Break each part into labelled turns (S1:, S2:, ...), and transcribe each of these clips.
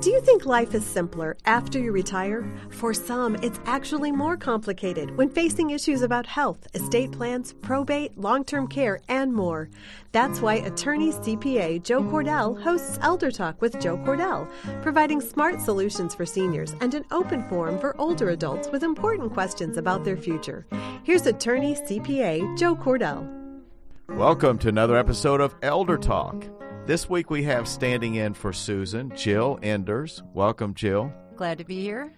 S1: Do you think life is simpler after you retire? For some, it's actually more complicated when facing issues about health, estate plans, probate, long term care, and more. That's why attorney CPA Joe Cordell hosts Elder Talk with Joe Cordell, providing smart solutions for seniors and an open forum for older adults with important questions about their future. Here's attorney CPA Joe Cordell.
S2: Welcome to another episode of Elder Talk. This week we have standing in for Susan, Jill Enders. Welcome, Jill.
S3: Glad to be here.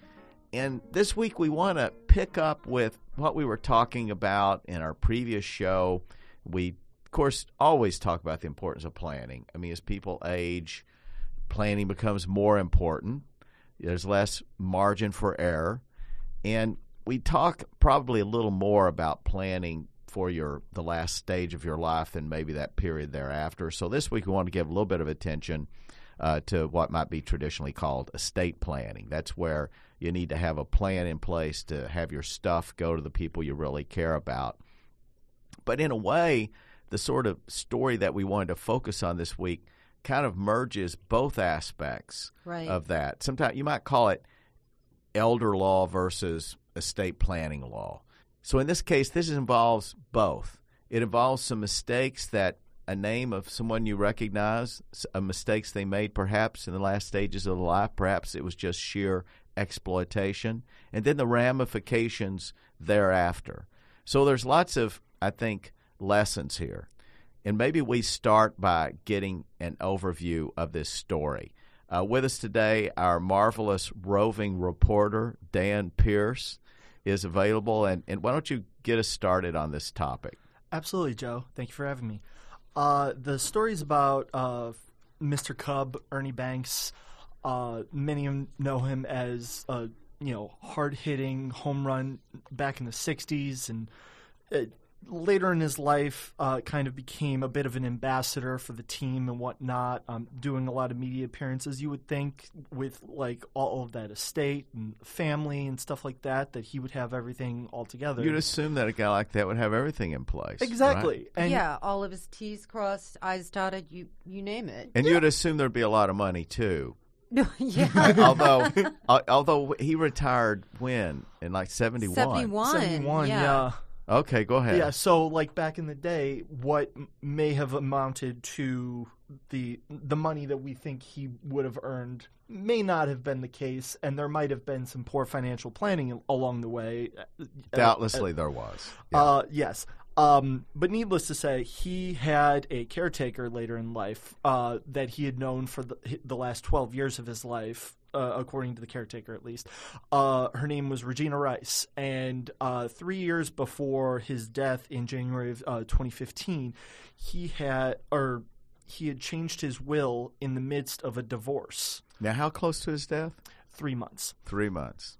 S2: And this week we want to pick up with what we were talking about in our previous show. We, of course, always talk about the importance of planning. I mean, as people age, planning becomes more important. There's less margin for error. And we talk probably a little more about planning for your the last stage of your life and maybe that period thereafter. So this week we want to give a little bit of attention uh, to what might be traditionally called estate planning. That's where you need to have a plan in place to have your stuff go to the people you really care about. But in a way, the sort of story that we wanted to focus on this week kind of merges both aspects
S3: right.
S2: of that. Sometimes you might call it elder law versus estate planning law. So in this case, this involves both. It involves some mistakes that a name of someone you recognize, uh, mistakes they made perhaps in the last stages of life, perhaps it was just sheer exploitation, and then the ramifications thereafter. So there's lots of, I think, lessons here. And maybe we start by getting an overview of this story. Uh, with us today, our marvelous roving reporter, Dan Pierce is available. And, and why don't you get us started on this topic?
S4: Absolutely, Joe. Thank you for having me. Uh, the story is about uh, Mr. Cub, Ernie Banks. Uh, many of them know him as a you know hard hitting home run back in the '60s, and it, later in his life, uh, kind of became a bit of an ambassador for the team and whatnot, um, doing a lot of media appearances. You would think, with like all of that estate and family and stuff like that, that he would have everything all together.
S2: You'd assume that a guy like that would have everything in place.
S4: Exactly.
S2: right?
S4: And
S3: yeah, all of his T's crossed, I's dotted, you you name it.
S2: And you'd assume there'd be a lot of money too.
S3: yeah.
S2: although, uh, although he retired when in like seventy one.
S3: 71.
S4: 71,
S3: yeah.
S4: yeah.
S2: Okay, go ahead.
S4: Yeah, so like back in the day, what may have amounted to the the money that we think he would have earned may not have been the case, and there might have been some poor financial planning along the way. Uh,
S2: Doubtlessly, there was. Yeah.
S4: Uh, yes. Um, but needless to say, he had a caretaker later in life uh, that he had known for the, the last 12 years of his life, uh, according to the caretaker at least. Uh, her name was Regina Rice. And uh, three years before his death in January of uh, 2015, he had, or he had changed his will in the midst of a divorce.
S2: now, how close to his death?
S4: Three months.
S2: Three months.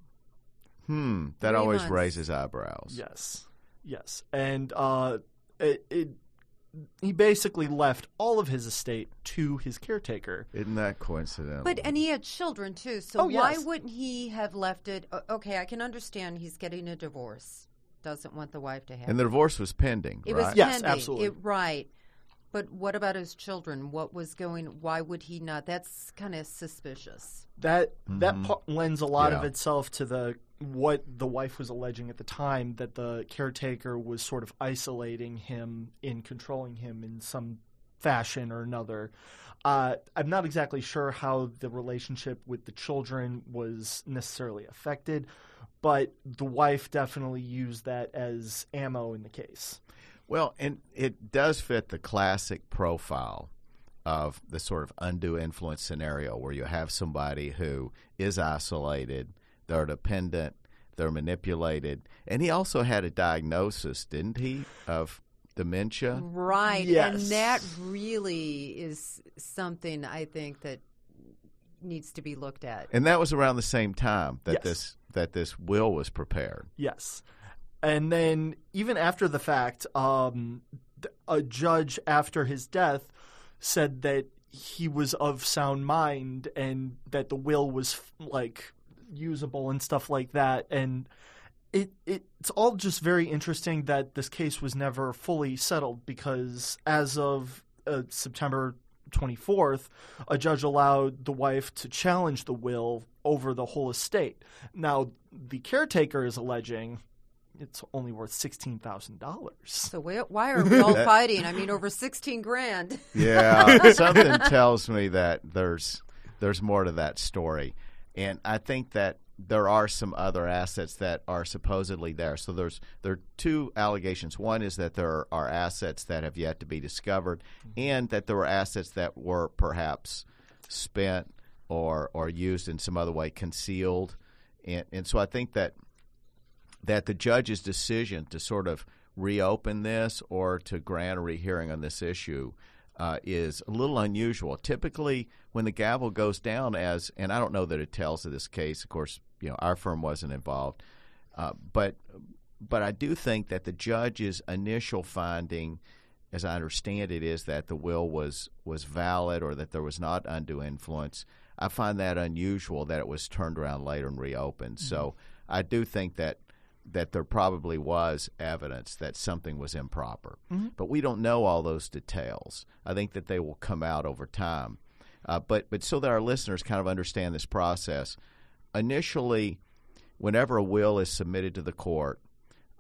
S2: Hmm. That
S3: Three
S2: always
S3: months.
S2: raises eyebrows.
S4: Yes, yes, and uh, it, it he basically left all of his estate to his caretaker.
S2: Isn't that coincidental?
S3: But and he had children too, so
S4: Oh,
S3: why
S4: yes.
S3: wouldn't he have left it? Okay, I can understand he's getting a divorce. Doesn't want the wife to have
S2: and the divorce was pending,
S3: It
S2: right?
S3: was
S4: Yes,
S3: pending.
S4: absolutely.
S3: It, right. But what about his children? What was going? Why would he not? That's kind of suspicious.
S4: That that
S2: Mhm.
S4: pa- lends a lot of itself to the what the wife was alleging at the time that the caretaker was sort of isolating him in controlling him in some fashion or another. Uh, I'm not exactly sure how the relationship with the children was necessarily affected, but the wife definitely used that as ammo in the case.
S2: Well, and it does fit the classic profile of the sort of undue influence scenario where you have somebody who is isolated, they're dependent, they're manipulated. And he also had a diagnosis, didn't he, of dementia?
S3: Right.
S4: Yes.
S3: And that really is something I think that needs to be looked at.
S2: And that was around the same time that
S4: Yes.
S2: this that this will was prepared.
S4: Yes. And then even after the fact, um, a judge after his death said that he was of sound mind and that the will was like usable and stuff like that. And it, it it's all just very interesting that this case was never fully settled because as of uh, September 24th, a judge allowed the wife to challenge the will over the whole estate. Now, the caretaker is alleging it's only worth $16,000.
S3: So why, why are we all fighting? I mean, over sixteen grand.
S2: Yeah, something tells me that there's there's more to that story, and I think that there are some other assets that are supposedly there. So there's there are two allegations. One is that there are assets that have yet to be discovered, and that there were assets that were perhaps spent or or used in some other way, concealed, and and so I think that that the judge's decision to sort of reopen this or to grant a rehearing on this issue uh, is a little unusual. Typically, when the gavel goes down, as and I don't know that it tells of this case. Of course, you know our firm wasn't involved, uh, but but I do think that the judge's initial finding, as I understand it, is that the will was was valid or that there was not undue influence. I find that unusual that it was turned around later and reopened. Mm-hmm. So I do think that that there probably was evidence that something was improper. Mm-hmm. But we don't know all those details. I think that they will come out over time. Uh, but but so that our listeners kind of understand this process, initially, whenever a will is submitted to the court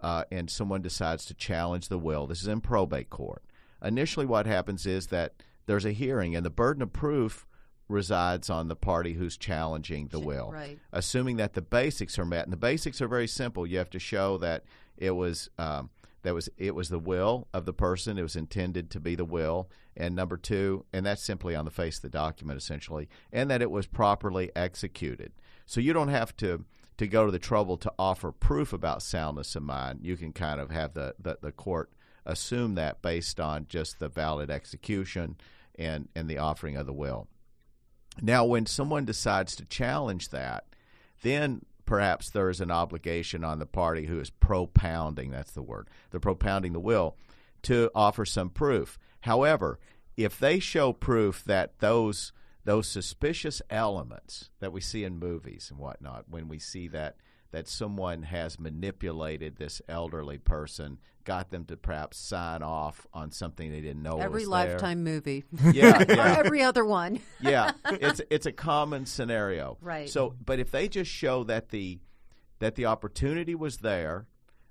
S2: uh, and someone decides to challenge the will, this is in probate court. Initially, what happens is that there's a hearing, and the burden of proof resides on the party who's challenging the will.
S3: Right.
S2: Assuming that the basics are met, and the basics are very simple. You have to show that it was um, that was it was the will of the person. It was intended to be the will, and number two, and that's simply on the face of the document essentially, and that it was properly executed. So you don't have to to go to the trouble to offer proof about soundness of mind. You can kind of have the, the, the court assume that based on just the valid execution and, and the offering of the will. Now, when someone decides to challenge that, then perhaps there is an obligation on the party who is propounding that's the word they're propounding the will to offer some proof. However if they show proof that those those suspicious elements that we see in movies and whatnot when we see that that someone has manipulated this elderly person, got them to perhaps sign off on something they didn't know.
S3: Every
S2: lifetime
S3: there. movie,
S2: yeah, yeah.
S3: every other one.
S2: yeah, it's it's a common scenario,
S3: right?
S2: So, but if they just show that the that the opportunity was there,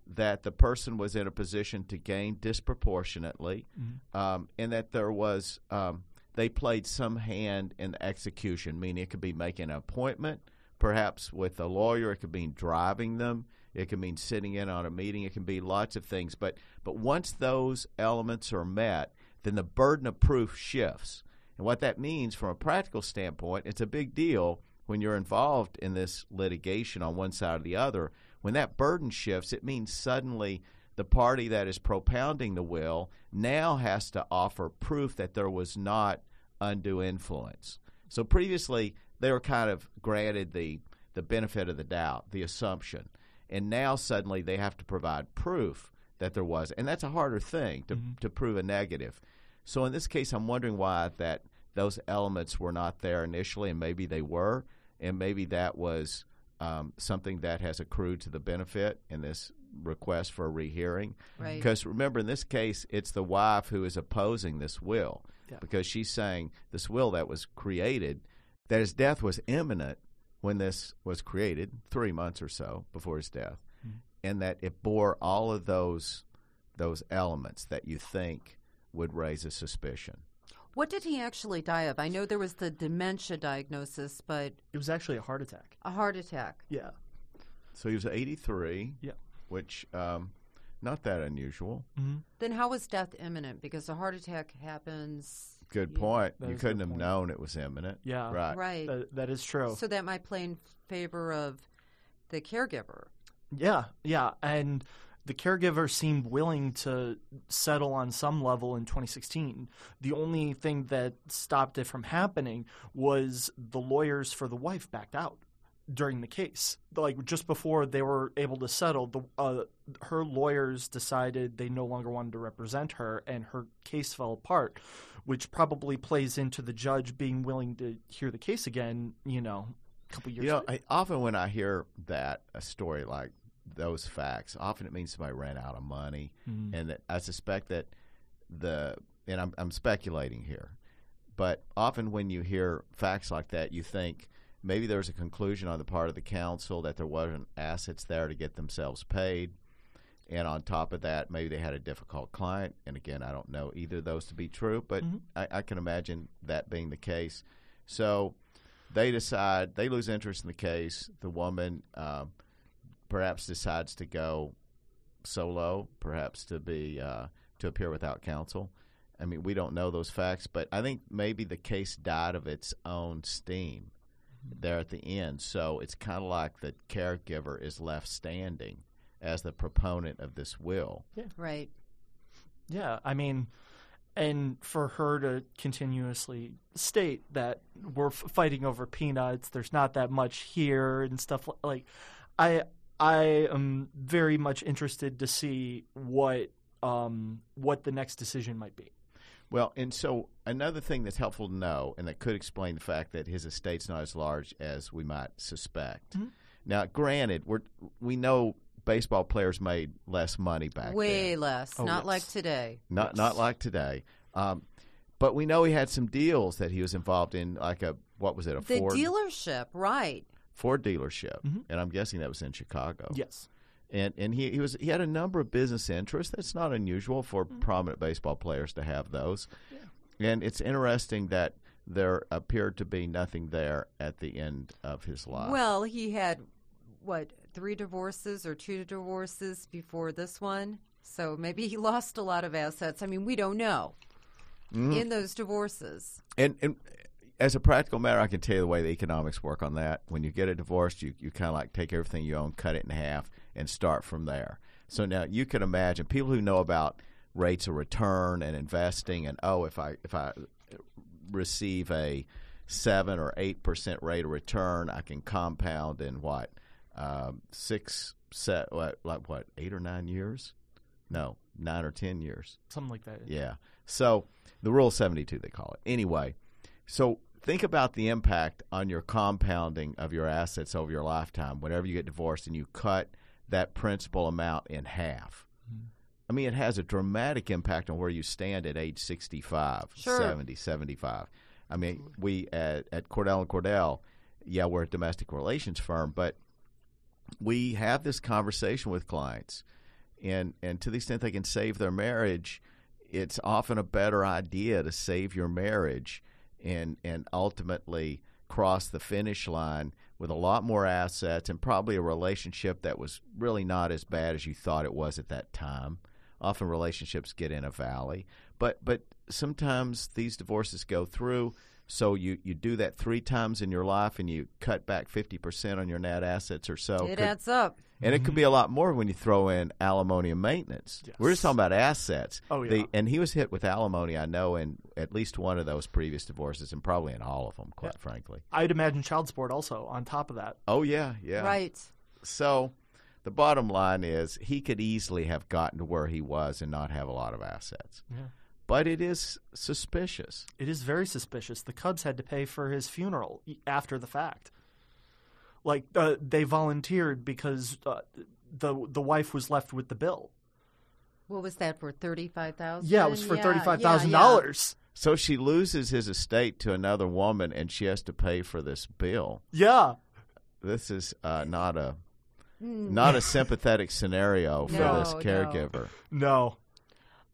S2: that the person was in a position to gain disproportionately, mm-hmm. um, and that there was um, they played some hand in the execution, meaning it could be making an appointment perhaps with a lawyer. It could mean driving them. It can mean sitting in on a meeting. It can be lots of things. But but once those elements are met, then the burden of proof shifts. And what that means from a practical standpoint, it's a big deal when you're involved in this litigation on one side or the other. When that burden shifts, it means suddenly the party that is propounding the will now has to offer proof that there was not undue influence. So previously, they were kind of granted the the benefit of the doubt, the assumption, and now suddenly they have to provide proof that there was, and that's a harder thing to mm-hmm. to prove a negative. So in this case, I'm wondering why that those elements were not there initially, and maybe they were, and maybe that was um, something that has accrued to the benefit in this request for a rehearing.
S3: Right.
S2: Because remember, in this case, it's the wife who is opposing this will
S4: yeah.
S2: because she's saying this will that was created that his death was imminent when this was created, three months or so before his death, mm-hmm. and that it bore all of those those elements that you think would raise a suspicion.
S3: What did he actually die of? I know there was the dementia diagnosis, but
S4: it was actually a heart attack.
S3: A heart attack.
S4: Yeah.
S2: So he was 83.
S4: Yeah.
S2: Which um, not that unusual.
S4: Mm-hmm.
S3: Then how was death imminent? Because a heart attack happens
S2: Good point. You couldn't have point. known it was imminent.
S4: Yeah.
S2: Right.
S3: Right.
S4: That, that is true.
S3: So that might play in favor of the caregiver.
S4: Yeah. Yeah. And the caregiver seemed willing to settle on some level in 2016. The only thing that stopped it from happening was the lawyers for the wife backed out during the case. Like just before they were able to settle, the uh, her lawyers decided they no longer wanted to represent her, and her case fell apart, which probably plays into the judge being willing to hear the case again. You know, a couple years.
S2: You know, I, often when I hear that a story like those facts, often it means somebody ran out of money,
S4: mm-hmm.
S2: and that I suspect that the and I'm, I'm speculating here But often when you hear facts like that, you think maybe there was a conclusion on the part of the counsel that there wasn't assets there to get themselves paid. And on top of that, maybe they had a difficult client. And again, I don't know either of those to be true, but I, I can imagine that being the case. So they decide, they lose interest in the case. The woman uh, perhaps decides to go solo, perhaps to be uh, to appear without counsel. I mean, we don't know those facts, but I think maybe the case died of its own steam there at the end. So it's kind of like the caregiver is left standing as the proponent of this will. Yeah.
S3: Right.
S4: Yeah, I mean, and for her to continuously state that we're f- fighting over peanuts, there's not that much here and stuff li- like, I I am very much interested to see what um what the next decision might be.
S2: Well, and so another thing that's helpful to know, and that could explain the fact that his estate's not as large as we might suspect. Now, granted, we're we know baseball players made less money back then.
S3: Way
S2: then.
S3: less.
S4: Oh,
S3: Not
S4: yes.
S3: like today.
S2: not not like today. Um, but we know he had some deals that he was involved in, like a what was it, a
S3: The
S2: Ford
S3: dealership, right.
S2: Ford dealership, and I'm guessing that was in Chicago.
S4: Yes.
S2: And and he, he was he had a number of business interests. That's not unusual for prominent baseball players to have those. And it's interesting that there appeared to be nothing there at the end of his life.
S3: Well, he had what three divorces or two divorces before this one, so maybe he lost a lot of assets. I mean, we don't know
S2: Mm-hmm.
S3: in those divorces.
S2: and and as a practical matter, I can tell you the way the economics work on that. When you get a divorce, you you kind of like take everything you own, cut it in half, and start from there. So now you can imagine people who know about rates of return and investing, and oh, if I if I receive a seven or eight percent rate of return, I can compound in what um, six set what like what eight or nine years? No, nine or ten years.
S4: Something like that.
S2: Yeah. So the rule of 72 they call it. Anyway, so think about the impact on your compounding of your assets over your lifetime whenever you get divorced and you cut that principal amount in half. Mm-hmm. I mean, it has a dramatic impact on where you stand at age 65,
S3: Sure.
S2: 70, 75. I mean, we at, at Cordell and Cordell, yeah, we're a domestic relations firm, but we have this conversation with clients and and to the extent they can save their marriage it's often a better idea to save your marriage and and ultimately cross the finish line with a lot more assets and probably a relationship that was really not as bad as you thought it was at that time. Often relationships get in a valley. But but sometimes these divorces go through. So you, you do that three times in your life and you cut back 50% on your net assets or so.
S3: It
S2: Could-
S3: adds up.
S2: And it could mm-hmm. be a lot more when you throw in alimony and maintenance.
S4: Yes.
S2: We're just talking about assets.
S4: Oh,
S2: The-
S4: yeah.
S2: and he was hit with alimony, I know, in at least one of those previous divorces, and probably in all of them, quite frankly.
S4: I'd imagine child support also on top of that.
S2: Oh yeah, yeah.
S3: Right.
S2: So the bottom line is he could easily have gotten to where he was and not have a lot of assets.
S4: Yeah.
S2: But it is suspicious.
S4: It is very suspicious. The Cubs had to pay for his funeral e- after the fact. Like uh, they volunteered because uh, the the wife was left with the bill.
S3: What was that for? Thirty-five thousand.
S4: Yeah, it was for thirty five thousand dollars.
S2: So she loses his estate to another woman, and she has to pay for this bill.
S4: Yeah,
S2: This is uh, not a not a sympathetic scenario for
S3: No,
S2: this
S3: no.
S2: caregiver.
S4: no,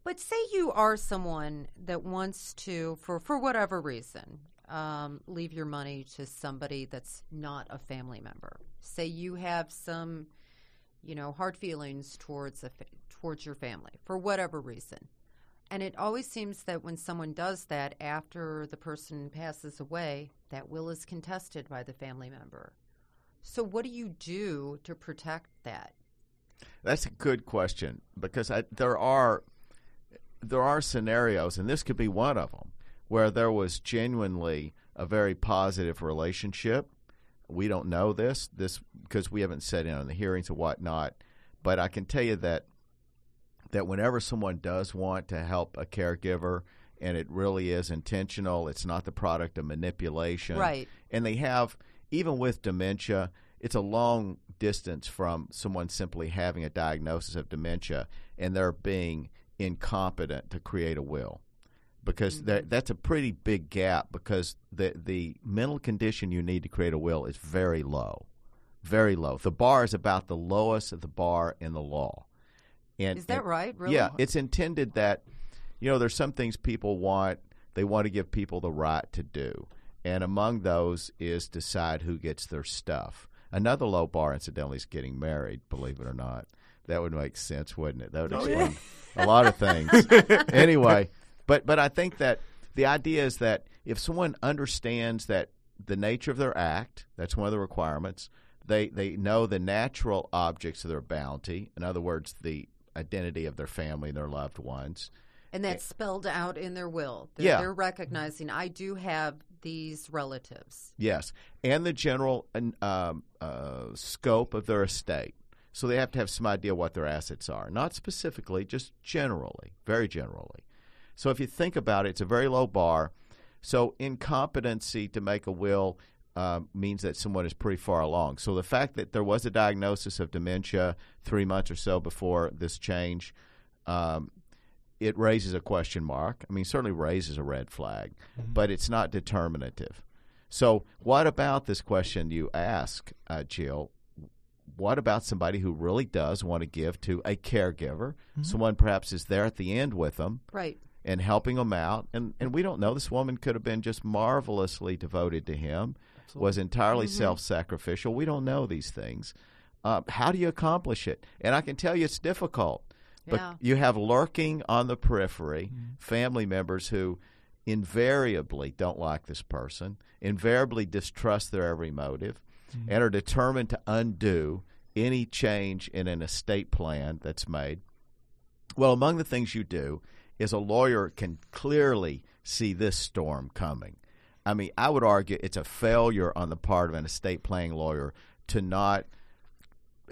S3: But say you are someone that wants to, for for whatever reason, um, leave your money to somebody that's not a family member. Say you have some, you know, hard feelings towards a, fa- towards your family for whatever reason, and it always seems that when someone does that after the person passes away, that will is contested by the family member. So what do you do to protect that?
S2: That's a good question because I, there are there are scenarios, and this could be one of them, where there was genuinely a very positive relationship. We don't know this this because we haven't sat in on the hearings and whatnot, but I can tell you that that whenever someone does want to help a caregiver and it really is intentional, it's not the product of manipulation.
S3: Right.
S2: And they have, even with dementia, it's a long distance from someone simply having a diagnosis of dementia and they're being incompetent to create a will. Because that, mm-hmm. that's a pretty big gap because the the mental condition you need to create a will is very low, very low. The bar is about the lowest of the bar in the law. And
S3: Is that
S2: and-
S3: right? Really?
S2: Yeah, it's intended that you know there's some things people want they want to give people the right to do, and among those is decide who gets their stuff. Another low bar, incidentally, is getting married. Believe it or not, that would make sense, wouldn't it? That would oh, explain a lot of things. anyway, but but I think that the idea is that if someone understands that the nature of their act, that's one of the requirements. They they know the natural objects of their bounty. In other words, the identity of their family and their loved ones.
S3: And that's spelled out in their will. They're,
S2: Yeah.
S3: they're recognizing I do have these relatives.
S2: Yes, and the general um, uh, scope of their estate. So they have to have some idea what their assets are, not specifically, just generally, very generally. So if you think about it, it's a very low bar. So incompetency to make a will uh, means that someone is pretty far along. So the fact that there was a diagnosis of dementia three months or so before this change, um, it raises a question mark. I mean, certainly raises a red flag, but it's not determinative. So, what about this question you ask, uh, Jill? What about somebody who really does want to give to a caregiver? Someone perhaps is there at the end with them
S3: Right.
S2: And helping him out. And, and we don't know. This woman could have been just marvelously devoted to him, was entirely mm-hmm. self sacrificial. We don't know these things. Uh, how do you accomplish it? And I can tell you it's difficult. But
S3: Yeah.
S2: you have lurking on the periphery mm-hmm. family members who invariably don't like this person, invariably distrust their every motive, mm-hmm. and are determined to undo any change in an estate plan that's made. Well, among the things you do is a lawyer can clearly see this storm coming. I mean, I would argue it's a failure on the part of an estate planning lawyer to not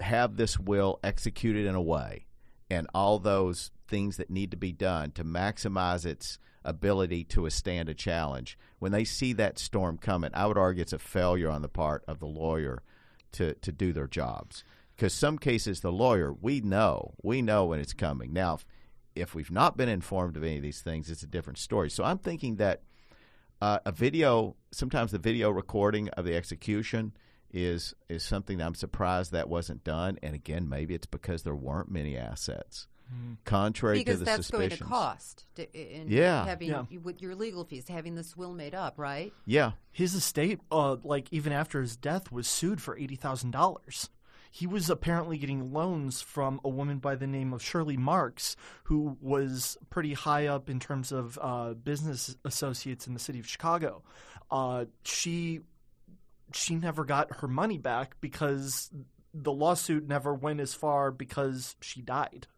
S2: have this will executed in a way and all those things that need to be done to maximize its ability to withstand a challenge. When they see that storm coming, I would argue it's a failure on the part of the lawyer to, to do their jobs. Because some cases, the lawyer, we know, we know when it's coming. Now, if, if we've not been informed of any of these things, it's a different story. So I'm thinking that uh, a video, sometimes the video recording of the execution is is something that I'm surprised that wasn't done. And again, maybe it's because there weren't many assets, contrary
S3: Because
S2: to the
S3: that's going to cost. To, in
S2: Yeah.
S3: Having
S4: Yeah.
S3: with your legal fees, having this will made up, right?
S2: Yeah,
S4: His estate, uh, like even after his death, was sued for eighty thousand dollars. He was apparently getting loans from a woman by the name of Shirley Marks, who was pretty high up in terms of uh, business associates in the city of Chicago. Uh, she she never got her money back because the lawsuit never went as far because she died.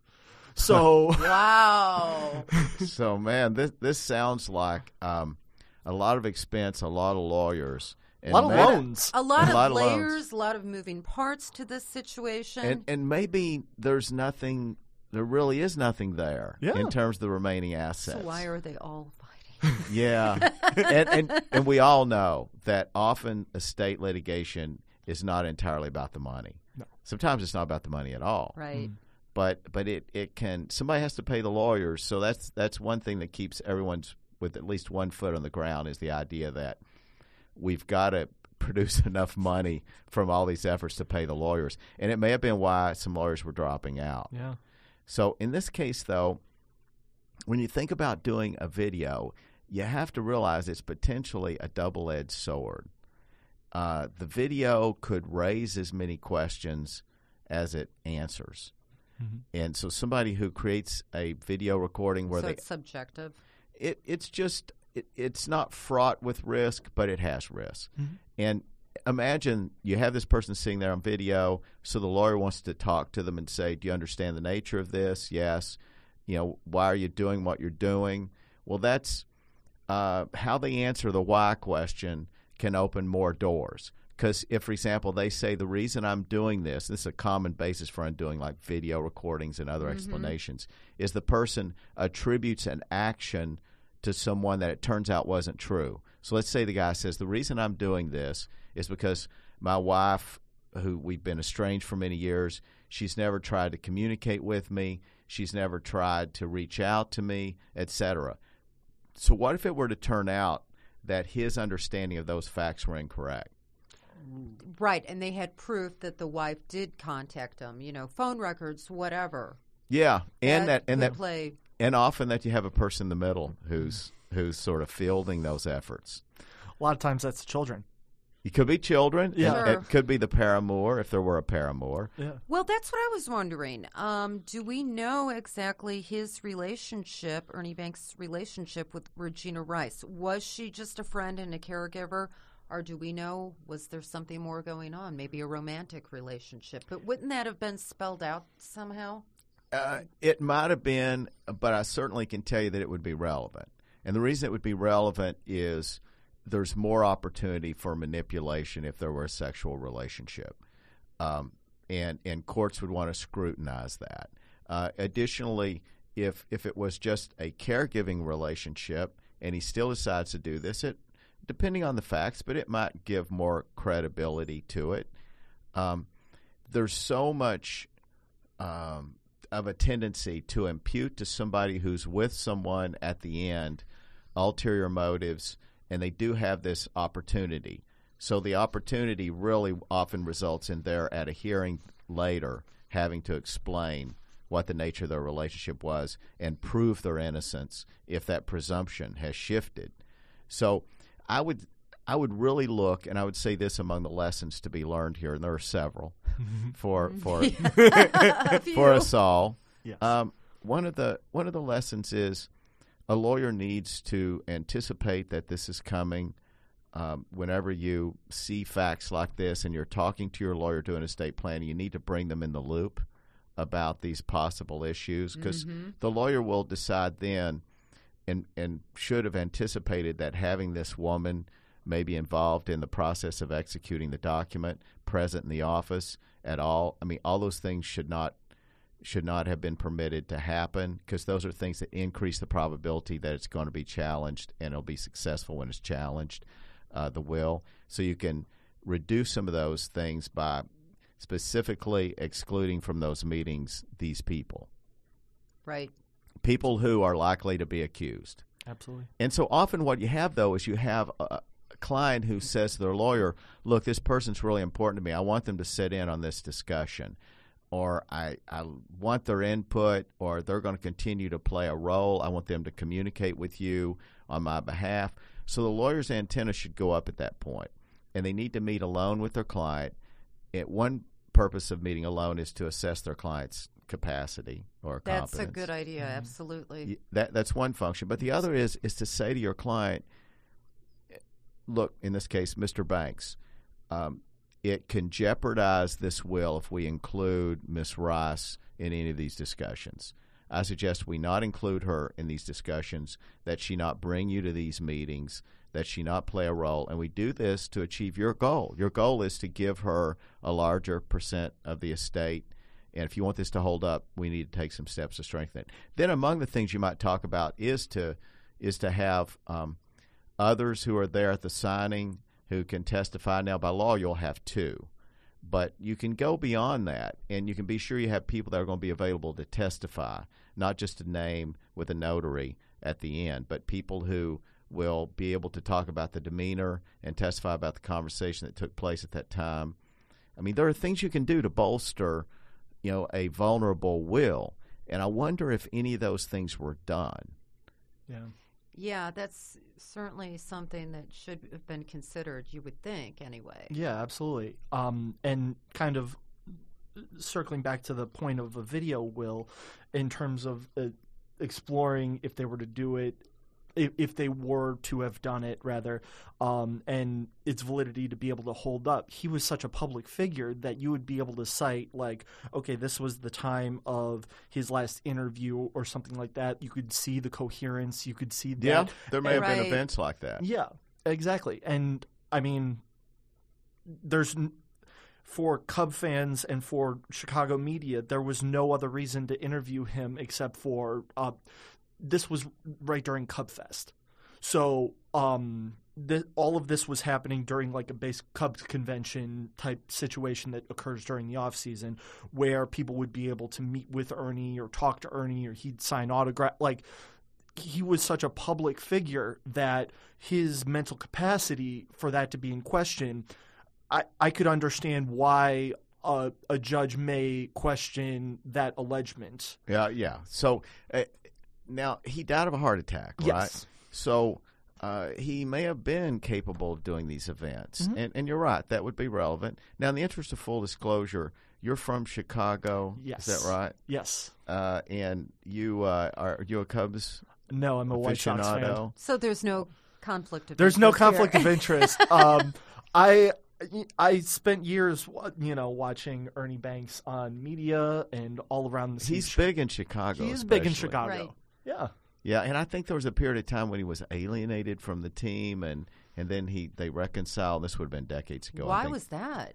S4: So
S3: Wow.
S2: so man, this this sounds like um, a lot of expense, a lot of lawyers,
S4: a lot of
S2: maybe-
S4: loans.
S3: a lot
S2: A
S3: of
S2: lot of loans.
S3: layers, a lot of moving parts to this situation.
S2: and and maybe there's nothing. There really is nothing there
S4: Yeah.
S2: in terms of the remaining
S3: so
S2: assets.
S3: why are they all fighting?
S2: Yeah, and, and and we all know that often estate litigation is not entirely about the money.
S4: No.
S2: Sometimes it's not about the money at all.
S3: right. Mm.
S2: But but it, it can somebody has to pay the lawyers. So that's that's one thing that keeps everyone's with at least one foot on the ground is the idea that we've got to produce enough money from all these efforts to pay the lawyers. And it may have been why some lawyers were dropping out.
S4: Yeah.
S2: So in this case, though, when you think about doing a video, you have to realize it's potentially a double edged sword. Uh, the video could raise as many questions as it answers. And so somebody who creates a video recording where
S3: so
S2: they
S3: it's subjective.
S2: it it's just it, it's not fraught with risk, but it has risk. And imagine you have this person sitting there on video, so the lawyer wants to talk to them and say, "Do you understand the nature of this?" Yes. You know, why are you doing what you're doing? Well, that's uh, how they answer the why question can open more doors. Because if, for example, they say the reason I'm doing this, this is a common basis for undoing like video recordings and other explanations, is the person attributes an action to someone that it turns out wasn't true. So let's say the guy says, The reason I'm doing this is because my wife, who we've been estranged for many years, she's never tried to communicate with me, she's never tried to reach out to me, etc so what if it were to turn out that his understanding of those facts were incorrect?
S3: Right, and they had proof that the wife did contact him. You know, phone records, whatever.
S2: Yeah, and that, and that
S3: play.
S2: And often that you have a person in the middle who's who's sort of fielding those efforts.
S4: A lot of times that's children.
S2: It could be children.
S4: Yeah.
S3: Sure.
S2: It could be the paramour if there were a paramour.
S4: Yeah.
S3: Well, that's what I was wondering. Um, do we know exactly his relationship, Ernie Banks' relationship with Regina Rice? Was she just a friend and a caregiver? Or do we know, was there something more going on? Maybe a romantic relationship? But wouldn't that have been spelled out somehow?
S2: Uh, it might have been, but I certainly can tell you that it would be relevant. And the reason it would be relevant is there's more opportunity for manipulation if there were a sexual relationship, um, and and courts would want to scrutinize that. Uh, additionally, if if it was just a caregiving relationship and he still decides to do this, it depending on the facts, but it might give more credibility to it. Um, there's so much um, of a tendency to impute to somebody who's with someone at the end ulterior motives, and they do have this opportunity. So the opportunity really often results in their at a hearing later having to explain what the nature of their relationship was and prove their innocence if that presumption has shifted. So I would I would really look and I would say this among the lessons to be learned here, and there are several for for for us all.
S4: Yes.
S2: Um, one of the one of the lessons is a lawyer needs to anticipate that this is coming. Um, whenever you see facts like this and you're talking to your lawyer doing estate planning, you need to bring them in the loop about these possible issues because the lawyer will decide then and and should have anticipated that having this woman maybe involved in the process of executing the document, present in the office at all. I mean, all those things should not should not have been permitted to happen because those are things that increase the probability that it's going to be challenged and it'll be successful when it's challenged. Uh, the will, so you can reduce some of those things by specifically excluding from those meetings these people,
S3: Right.
S2: people who are likely to be accused.
S4: Absolutely.
S2: And so often what you have though is you have a, a client who says to their lawyer, "Look, this person's really important to me. I want them to sit in on this discussion." Or I, I want their input, or they're going to continue to play a role. I want them to communicate with you on my behalf. So the lawyer's antenna should go up at that point, and they need to meet alone with their client. At one purpose of meeting alone is to assess their client's capacity or
S3: That's a good idea. Mm-hmm.
S2: Absolutely. that that's one function but the other is is to say to your client look in this case mr banks um, it can jeopardize this will if we include miss rice in any of these discussions i suggest we not include her in these discussions that she not bring you to these meetings that she not play a role and we do this to achieve your goal your goal is to give her a larger percent of the estate and if you want this to hold up, we need to take some steps to strengthen it. Then, among the things you might talk about is to is to have um, others who are there at the signing who can testify. Now, by law, you'll have two, but you can go beyond that, and you can be sure you have people that are going to be available to testify, not just a name with a notary at the end, but people who will be able to talk about the demeanor and testify about the conversation that took place at that time. I mean, there are things you can do to bolster you know, a vulnerable will. And I wonder if any of those things were done.
S4: Yeah.
S3: Yeah, that's certainly something that should have been considered, you would think, anyway.
S4: Yeah, absolutely. Um, and kind of circling back to the point of a video will, in terms of uh, exploring if they were to do it, if, if they were to have done it, rather, um, and its validity to be able to hold up. He was such a public figure that you would be able to cite, like, okay, this was the time of his last interview or something like that. You could see the coherence. You could see that.
S2: there may have been
S3: Right.
S2: events like that.
S4: Yeah, exactly. And I mean, there's for Cub fans and for Chicago media, there was no other reason to interview him except for uh, this was right during Cub Fest. So, um, th- all of this was happening during like a base Cubs convention type situation that occurs during the off season, where people would be able to meet with Ernie or talk to Ernie, or he'd sign autograph. Like, he was such a public figure that his mental capacity for that to be in question, I, I could understand why a, a judge may question that allegement.
S2: Yeah, yeah. So uh, now he died of a heart attack, right?
S4: Yes.
S2: So uh, he may have been capable of doing these events,
S4: Mm-hmm.
S2: and, and you're right, that would be relevant. Now, in the interest of full disclosure, you're from Chicago,
S4: Yes.
S2: is that right?
S4: Yes.
S2: Uh, and you uh, are, are you a Cubs
S4: No, I'm a White Sox fan.
S3: So there's no conflict of interest.
S4: There's no
S3: interest here.
S4: conflict of interest. um, I I spent years, you know, watching Ernie Banks on media and all around the. City.
S2: He's
S4: scene.
S2: big in Chicago.
S4: He's is big in. Chicago.
S3: Right.
S4: Yeah.
S2: Yeah, and I think there was a period of time when he was alienated from the team, and and then he they reconciled. This would have been decades ago. I
S3: Why
S2: think.
S3: was that?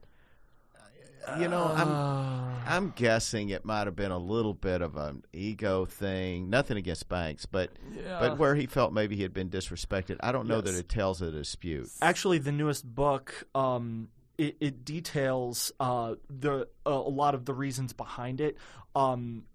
S2: you know I'm
S4: Uh,
S2: I'm guessing it might have been a little bit of an ego thing. Nothing against Banks, but but where he felt maybe he had been disrespected. I don't know that
S4: Yes.
S2: it tells a dispute.
S4: actually, the newest book, um, it, it details uh, the a a lot of the reasons behind it. Um,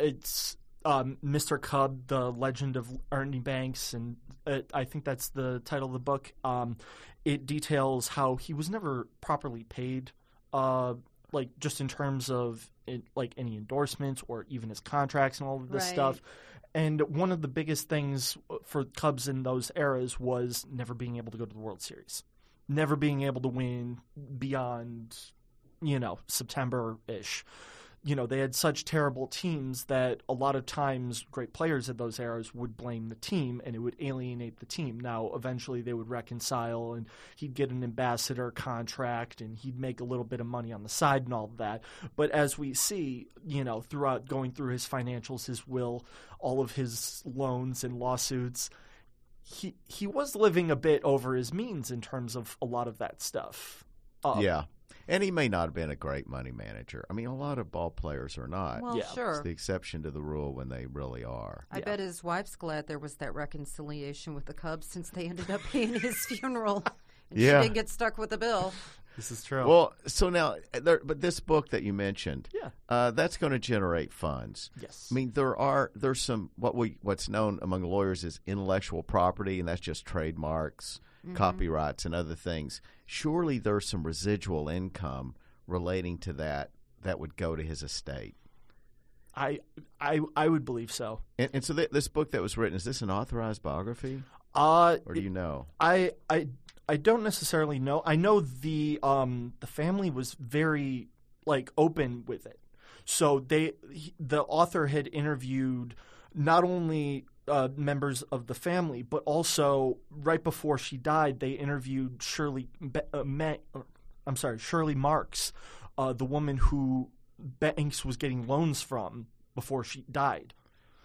S4: it's um, Mr. Cub, the Legend of Ernie Banks, and uh, I think that's the title of the book. Um, it details how he was never properly paid, uh, like just in terms of it, like any endorsements or even his contracts and all of this
S3: Right.
S4: stuff. And one of the biggest things for Cubs in those eras was never being able to go to the World Series, never being able to win beyond, you know, September ish. You know, they had such terrible teams that a lot of times great players at those eras would blame the team and it would alienate the team. Now, eventually they would reconcile and he'd get an ambassador contract and he'd make a little bit of money on the side and all of that. But as we see, you know, throughout going through his financials, his will, all of his loans and lawsuits, he he was living a bit over his means in terms of a lot of that stuff. Uh,
S2: yeah, and he may not have been a great money manager. I mean, a lot of ball players are not.
S3: Well,
S4: Yeah.
S2: It's
S3: sure.
S2: the exception to the rule when they really are.
S3: I
S4: Yeah.
S3: bet his wife's glad there was that reconciliation with the Cubs since they ended up paying his funeral. And
S2: Yeah.
S3: She didn't get stuck with the bill.
S4: This is true.
S2: Well, so now, there, but this book that you mentioned,
S4: Yeah.
S2: uh, that's going to generate funds.
S4: yes.
S2: I mean, there are there's some what we what's known among lawyers is intellectual property, and that's just trademarks, copyrights, and other things. Surely there's some residual income relating to that that would go to his estate.
S4: I I I would believe so.
S2: And, and so th- this book that was written is this an authorized biography,
S4: Uh
S2: or do you know?
S4: I I I don't necessarily know. I know the um the family was very like open with it. So they he, the author had interviewed not only uh, members of the family, but also right before she died, they interviewed Shirley. Be- uh, Ma- or, I'm sorry, Shirley Marks, uh, the woman who Banks was getting loans from before she died.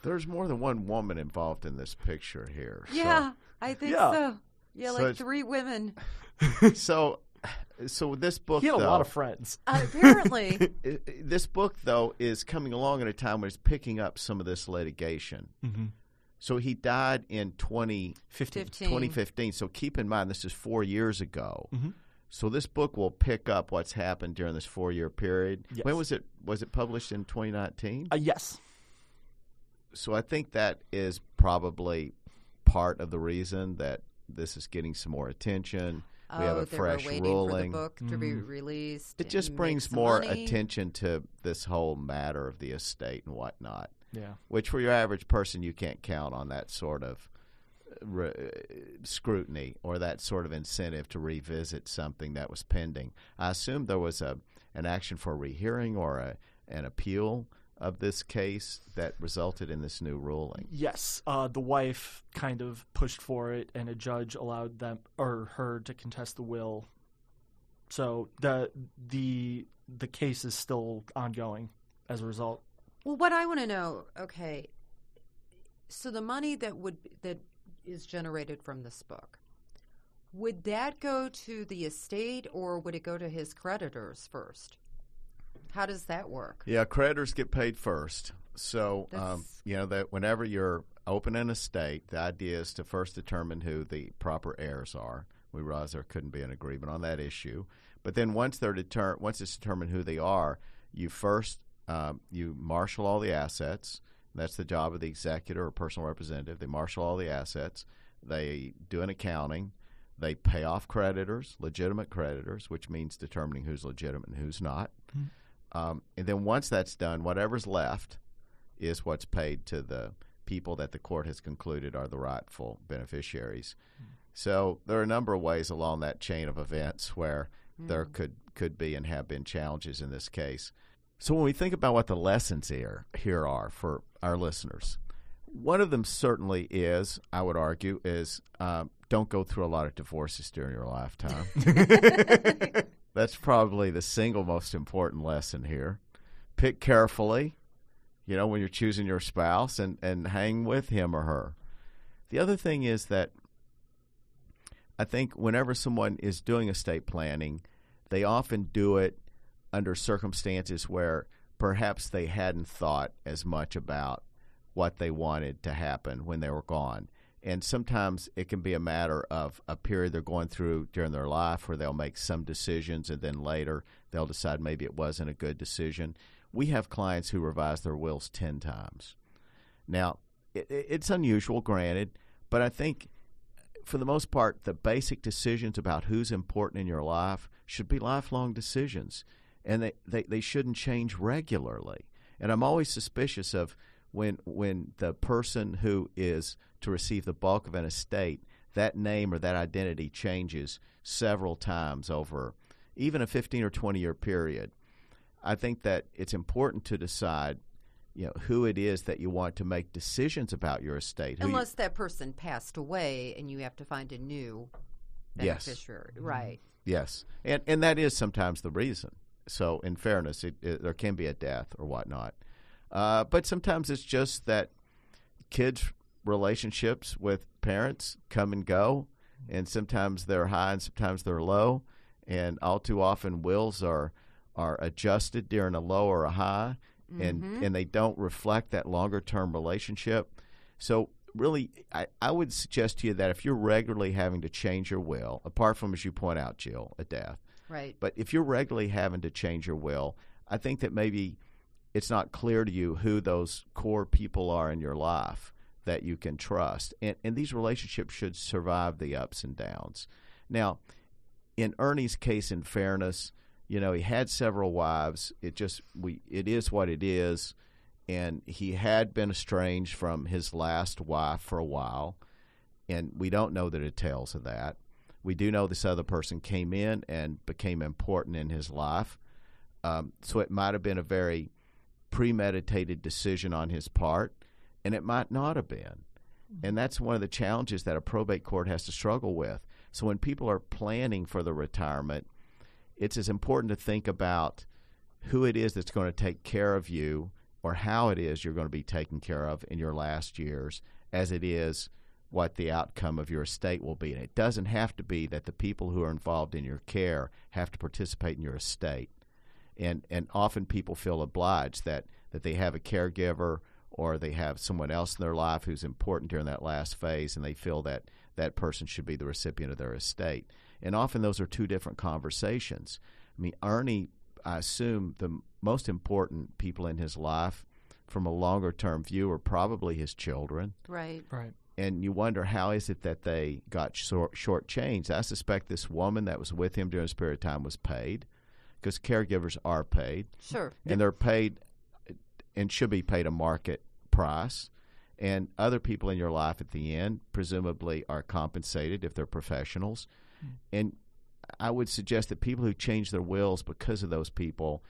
S2: There's more than one woman involved in this picture here. so-
S3: Yeah, I think
S4: Yeah.
S3: so. Yeah,
S2: So
S3: like three women.
S2: So, so this book
S4: He had a lot of friends.
S3: Uh, apparently.
S2: I- I- this book though is coming along at a time when it's picking up some of this litigation.
S4: Mm-hmm.
S2: So he died in 20,
S4: 15.
S3: 15.
S2: 2015. So keep in mind this is four years ago.
S4: Mhm.
S2: So this book will pick up what's happened during this four year period.
S4: Yes.
S2: When was it? Was it published in 2019?
S4: Uh, yes.
S2: so I think that is probably part of the reason that this is getting some more attention.
S3: oh,
S2: we have a
S3: they
S2: fresh
S3: were waiting
S2: ruling.
S3: for the book to be released.
S2: It just brings more
S3: money.
S2: attention to this whole matter of the estate and whatnot.
S4: Yeah.
S2: Which, for your average person, you can't count on that sort of uh, re- scrutiny or that sort of incentive to revisit something that was pending. I assume there was a an action for rehearing or a, an appeal of this case that resulted in this new ruling.
S4: Yes, uh, the wife kind of pushed for it, and a judge allowed them or her to contest the will. So the the the case is still ongoing as a result.
S3: Well, what I want to know, okay, so the money that would that is generated from this book, would that go to the estate or would it go to his creditors first? How does that work?
S2: Yeah, creditors get paid first. So, um, you know, that whenever you're opening an estate, the idea is to first determine who the proper heirs are. We realize there couldn't be an agreement on that issue. But then once they're deter- once it's determined who they are, you first um, you marshal all the assets. That's the job of the executor or personal representative. They marshal all the assets. They do an accounting. They pay off creditors, legitimate creditors, which means determining who's legitimate and who's not. Um, and then once that's done, whatever's left is what's paid to the people that the court has concluded are the rightful beneficiaries. So there are a number of ways along that chain of events where there could could be and have been challenges in this case. So when we think about what the lessons here here are for our listeners, one of them certainly is, I would argue, is um, don't go through a lot of divorces during your lifetime. That's probably the single most important lesson here. Pick carefully, you know, when you're choosing your spouse and, and hang with him or her. The other thing is that I think whenever someone is doing estate planning, they often do it under circumstances where perhaps they hadn't thought as much about what they wanted to happen when they were gone. And sometimes it can be a matter of a period they're going through during their life where they'll make some decisions and then later they'll decide maybe it wasn't a good decision. We have clients who revise their wills 10 times. Now, it, it's unusual, granted, but I think for the most part, the basic decisions about who's important in your life should be lifelong decisions, and they, they, they shouldn't change regularly. And I'm always suspicious of when when the person who is to receive the bulk of an estate, that name or that identity changes several times over even a 15 or 20 year period. I think that it's important to decide you know who it is that you want to make decisions about your estate. who you-
S3: Unless that person passed away and you have to find a new
S2: Yes.
S3: beneficiary. Right.
S2: Yes, and and that is sometimes the reason. So, in fairness, it, it, there can be a death or whatnot, uh, but sometimes it's just that kids' relationships with parents come and go, and sometimes they're high and sometimes they're low, and all too often wills are are adjusted during a low or a high, and and they don't reflect that longer term relationship. So really, I, I would suggest to you that if you're regularly having to change your will, apart from as you point out, Jill, a death,
S3: Right.
S2: but if you're regularly having to change your will, I think that maybe it's not clear to you who those core people are in your life that you can trust. And, and these relationships should survive the ups and downs. Now, in Ernie's case, in fairness, you know, he had several wives. It just we it is what it is. And he had been estranged from his last wife for a while, and we don't know the details of that. We do know this other person came in and became important in his life. Um, so it might have been a very premeditated decision on his part, and it might not have been. And that's one of the challenges that a probate court has to struggle with. So when people are planning for the retirement, it's as important to think about who it is that's going to take care of you or how it is you're going to be taken care of in your last years as it is what the outcome of your estate will be. And it doesn't have to be that the people who are involved in your care have to participate in your estate. And and often people feel obliged that, that they have a caregiver or they have someone else in their life who's important during that last phase and they feel that that person should be the recipient of their estate. And often those are two different conversations. I mean, Ernie, I assume the most important people in his life from a longer term view are probably his children
S3: Right.
S4: Right.
S2: and you wonder how is it that they got short shortchanged. I suspect this woman that was with him during this period of time was paid, because caregivers are paid,
S3: Sure.
S2: and they're paid and should be paid a market price. And other people in your life at the end presumably are compensated if they're professionals. Mm. And I would suggest that people who change their wills because of those people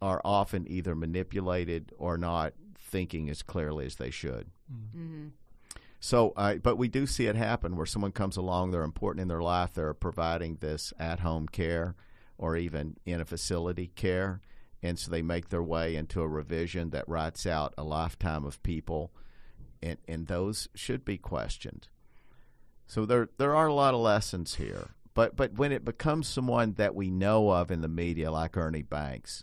S2: are often either manipulated or not thinking as clearly as they should.
S3: hmm
S2: So, uh, but we do see it happen where someone comes along, they're important in their life, they're providing this at home care or even in a facility care. And so they make their way into a revision that writes out a lifetime of people, and, and those should be questioned. So there there are a lot of lessons here. But but when it becomes someone that we know of in the media like Ernie Banks,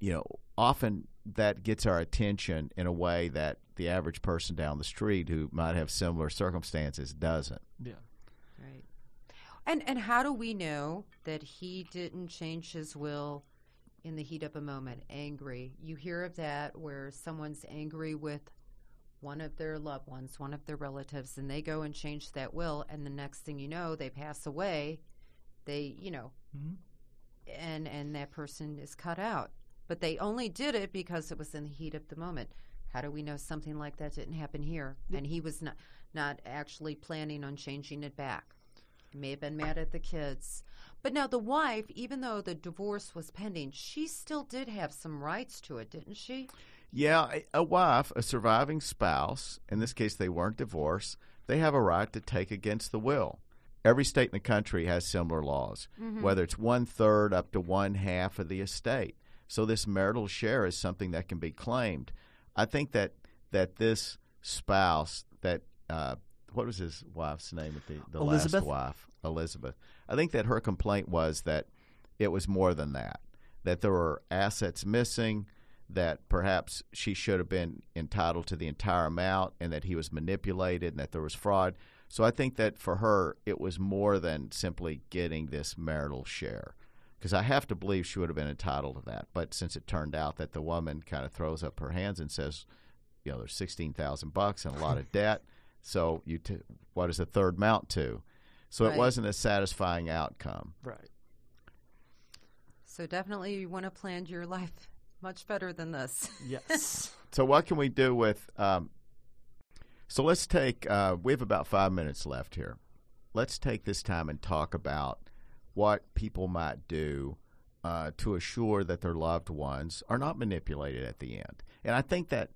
S2: you know, often that gets our attention in a way that the average person down the street who might have similar circumstances doesn't.
S4: Yeah.
S3: Right. And and how do we know that he didn't change his will in the heat of a moment, angry? You hear of that where someone's angry with one of their loved ones, one of their relatives, and they go and change that will, and the next thing you know, they pass away. They, you know,
S4: Mhm.
S3: and and that person is cut out. But they only did it because it was in the heat of the moment. How do we know something like that didn't happen here? And he was not not actually planning on changing it back. He may have been mad at the kids. But now the wife, even though the divorce was pending, she still did have some rights to it, didn't she?
S2: Yeah, a, a wife, a surviving spouse, in this case they weren't divorced, they have a right to take against the will. Every state in the country has similar laws, mm-hmm. whether it's one third up to one half of the estate. So this marital share is something that can be claimed. I think that that this spouse, that uh, what was his wife's name at the, the
S4: Elizabeth?
S2: last wife, Elizabeth. I think that her complaint was that it was more than that. That there were assets missing, that perhaps she should have been entitled to the entire amount, and that he was manipulated, and that there was fraud. So I think that for her, it was more than simply getting this marital share. Because I have to believe she would have been entitled to that. But since it turned out that the woman kind of throws up her hands and says, you know, there's sixteen thousand bucks and a lot of debt. So you, t- what does a third mount to? So
S3: Right.
S2: it wasn't a satisfying outcome.
S4: Right.
S3: So definitely you want to plan your life much better than this.
S4: Yes.
S2: So what can we do with? Um, so let's take. Uh, we have about five minutes left here. Let's take this time and talk about what people might do uh, to assure that their loved ones are not manipulated at the end. And I think that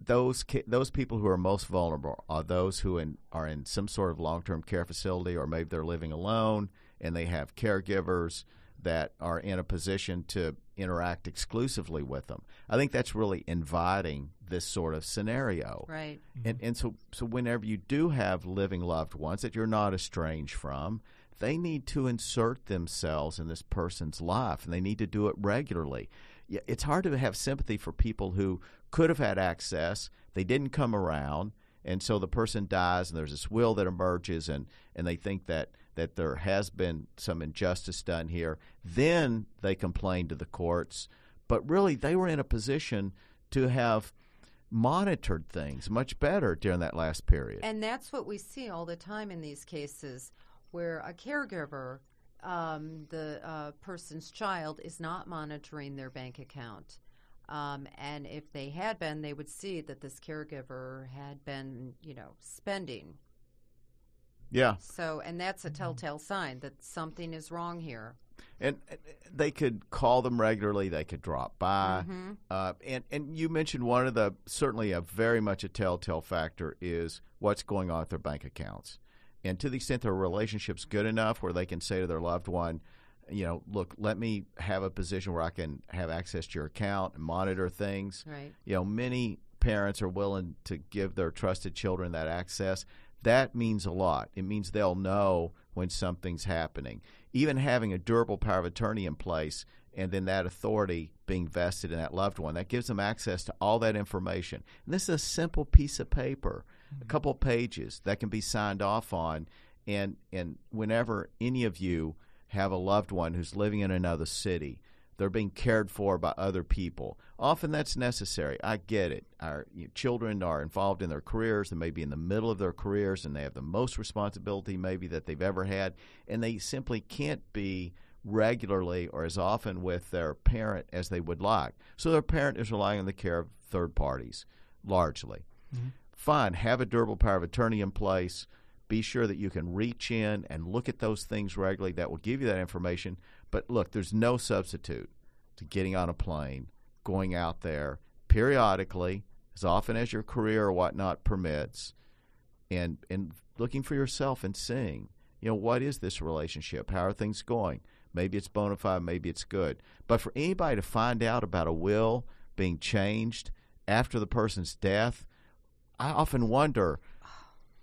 S2: those ki- those people who are most vulnerable are those who in, are in some sort of long term care facility, or maybe they're living alone and they have caregivers that are in a position to interact exclusively with them. I think that's really inviting this sort of scenario.
S3: right.
S2: And and so so whenever you do have living loved ones that you're not estranged from, they need to insert themselves in this person's life and they need to do it regularly. It's hard to have sympathy for people who could have had access, they didn't come around, and so the person dies and there's this will that emerges and, and they think that that there has been some injustice done here. Then they complain to the courts, but really they were in a position to have monitored things much better during that last period.
S3: And that's what we see all the time in these cases where a caregiver, um, the uh, person's child, is not monitoring their bank account. Um, and if they had been, they would see that this caregiver had been, you know, spending.
S2: yeah,
S3: So, and that's a telltale sign that something is wrong here.
S2: and they could call them regularly. They could drop by.
S3: Mm-hmm.
S2: Uh, and and you mentioned one of the certainly a very much a telltale factor is what's going on with their bank accounts. And to the extent their relationship's good enough where they can say to their loved one, you know, look, let me have a position where I can have access to your account and monitor things.
S3: Right.
S2: You know, many parents are willing to give their trusted children that access. That means a lot. It means they'll know when something's happening. Even having a durable power of attorney in place and then that authority being vested in that loved one, that gives them access to all that information. And this is a simple piece of paper, a couple pages that can be signed off on. And, and whenever any of you have a loved one who's living in another city, they're being cared for by other people. Often that's necessary. I get it. Our you know, children are involved in their careers. They may be in the middle of their careers and they have the most responsibility maybe that they've ever had, and they simply can't be regularly or as often with their parent as they would like. So their parent is relying on the care of third parties largely. Mm-hmm. Fine, have a durable power of attorney in place. Be sure that you can reach in and look at those things regularly. That will give you that information. But look, there's no substitute to getting on a plane, going out there periodically, as often as your career or whatnot permits, and and looking for yourself and seeing, you know, what is this relationship? How are things going? Maybe it's bona fide, maybe it's good. But for anybody to find out about a will being changed after the person's death, I often wonder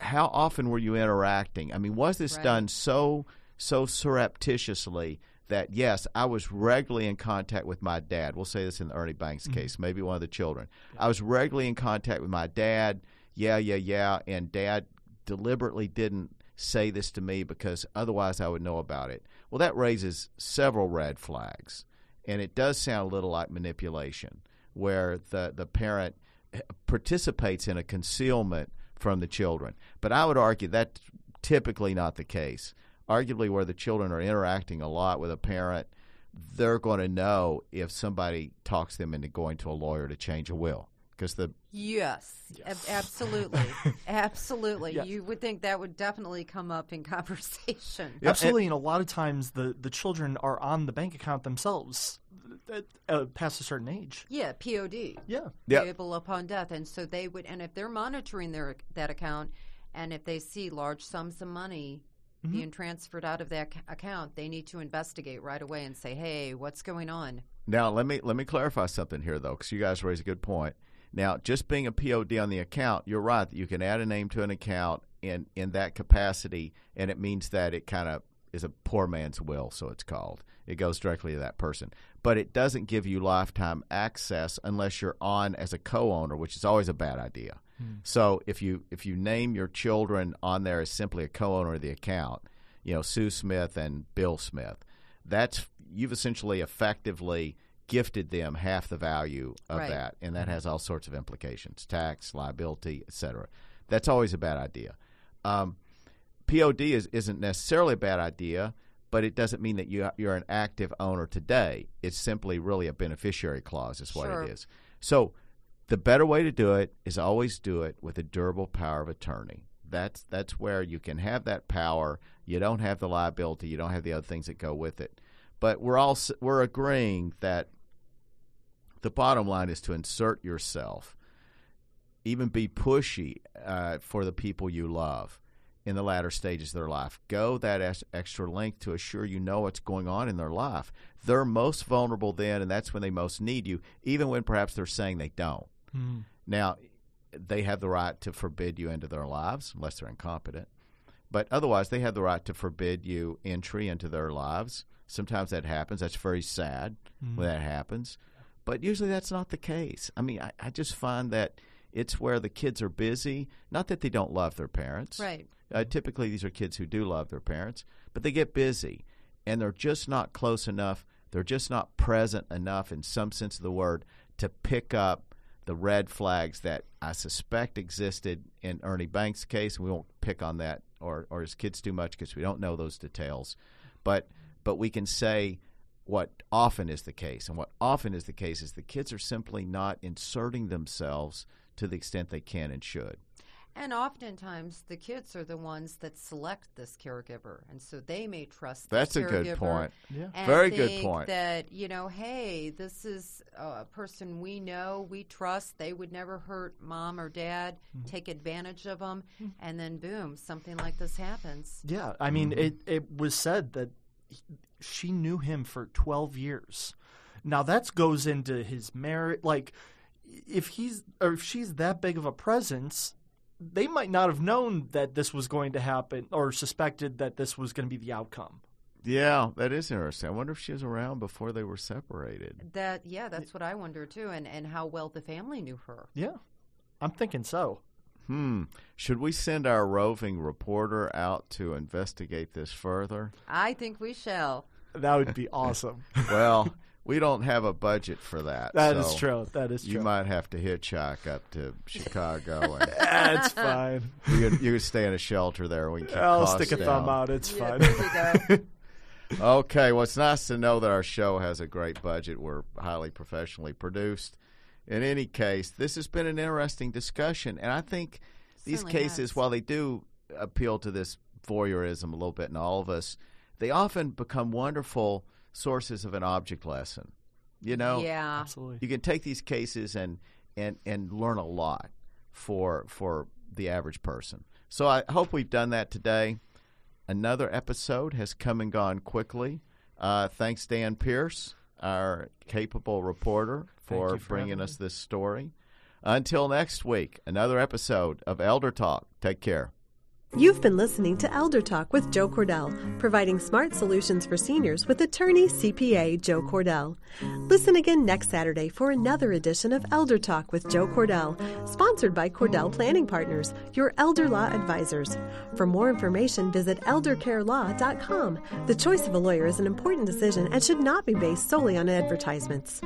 S2: how often were you interacting? I mean, was this
S3: Right.
S2: done so so surreptitiously that yes, I was regularly in contact with my dad. We'll say this in the Ernie Banks mm-hmm. case, maybe one of the children. I was regularly in contact with my dad. Yeah, yeah, yeah, and dad deliberately didn't say this to me because otherwise I would know about it. Well, that raises several red flags. And it does sound a little like manipulation where the the parent participates in a concealment from the children. But I would argue that's typically not the case. Arguably, where the children are interacting a lot with a parent, they're going to know if somebody talks them into going to a lawyer to change a will because the
S3: Yes, ab- absolutely, absolutely. You would think that would definitely come up in conversation.
S2: Yeah,
S4: Absolutely, and a lot of times the, the children are on the bank account themselves uh, past a certain age.
S3: Yeah, POD.
S4: Yeah.
S2: Yeah.
S3: Payable upon death, and so they would, and if they're monitoring their that account, and if they see large sums of money being transferred out of that ac- account, they need to investigate right away and say, "Hey, what's going on?"
S2: Now let me let me clarify something here though, because you guys raise a good point. Now, just being a POD on the account, you're right that you can add a name to an account in in that capacity, and it means that it kind of is a poor man's will, so it's called. It goes directly to that person, but it doesn't give you lifetime access unless you're on as a co-owner, which is always a bad idea. So if you if you name your children on there as simply a co-owner of the account, you know Sue Smith and Bill Smith, that's you've essentially effectively gifted them half the value of
S3: Right.
S2: that, and that has all sorts of implications: tax, liability, etc. That's always a bad idea. Um, POD is, isn't necessarily a bad idea, but it doesn't mean that you, you're an active owner today. It's simply really a beneficiary clause, is what
S3: Sure.
S2: it is. So the better way to do it is always do it with a durable power of attorney. That's that's where you can have that power. You don't have the liability. You don't have the other things that go with it. But we're all we're agreeing that the bottom line is to insert yourself, even be pushy uh, for the people you love in the latter stages of their life. Go that extra length to assure you know what's going on in their life. They're most vulnerable then, and that's when they most need you, even when perhaps they're saying they don't. Hmm. Now, they have the right to forbid you into their lives unless they're incompetent. But otherwise, they have the right to forbid you entry into their lives. Sometimes that happens. That's very sad hmm. when that happens. But usually that's not the case. I mean, I, I just find that it's where the kids are busy. Not that they don't love their parents.
S3: Right.
S2: Uh, typically, these are kids who do love their parents, but they get busy and they're just not close enough. They're just not present enough, in some sense of the word, to pick up the red flags that I suspect existed in Ernie Banks' case. We won't pick on that or, or his kids too much because we don't know those details. But but we can say what often is the case, and what often is the case is the kids are simply not inserting themselves to the extent they can and should.
S3: And oftentimes, the kids are the ones that select this caregiver, and so they may trust.
S2: That's
S3: this
S2: a good point.
S4: Yeah.
S3: and
S2: Very good point.
S3: That you know, hey, this is a person we know, we trust. They would never hurt mom or dad,
S2: Mm-hmm.
S3: take advantage of them, and then boom, something like this happens.
S4: Yeah, I mean,
S2: Mm-hmm.
S4: it, it was said that he- she knew him for 12 years. Now, that goes into his marriage. Like, if he's or if she's that big of a presence, they might not have known that this was going to happen or suspected that this was going to be the outcome.
S2: Yeah, that is interesting. I wonder if she was around before they were separated.
S3: That yeah, that's what I wonder too, and and how well the family knew her.
S4: Yeah, I'm thinking so.
S2: Hmm. Should we send our roving reporter out to investigate this further?
S3: I think we shall.
S4: That would be awesome.
S2: Well, we don't have a budget for that.
S4: That is
S2: so
S4: true. That is true.
S2: You might have to hitchhike up to Chicago, and
S4: That's fine.
S2: you can, you can stay in a shelter there. We can keep
S4: I'll stick a
S2: down.
S4: thumb out. It's
S3: Yeah,
S4: fine.
S3: there we go.
S2: Okay, well, it's nice to know that our show has a great budget. We're highly professionally produced. In any case, this has been an interesting discussion, and I think these
S3: Certainly
S2: cases,
S3: has.
S2: while they do appeal to this voyeurism a little bit in all of us, they often become wonderful sources of an object lesson. You know,
S3: yeah.
S4: Absolutely.
S2: you can take these cases and and and learn a lot for for the average person. So I hope we've done that today. Another episode has come and gone quickly. Uh, thanks, Dan Pierce, our capable reporter, for,
S4: for
S2: bringing
S4: having
S2: us this story. Until next week, another episode of Elder Talk. Take care.
S1: You've been listening to Elder Talk with Joe Cordell, providing smart solutions for seniors with attorney CPA Joe Cordell. Listen again next Saturday for another edition of Elder Talk with Joe Cordell, sponsored by Cordell Planning Partners, your elder law advisors. For more information, visit eldercarelaw.com. The choice of a lawyer is an important decision and should not be based solely on advertisements.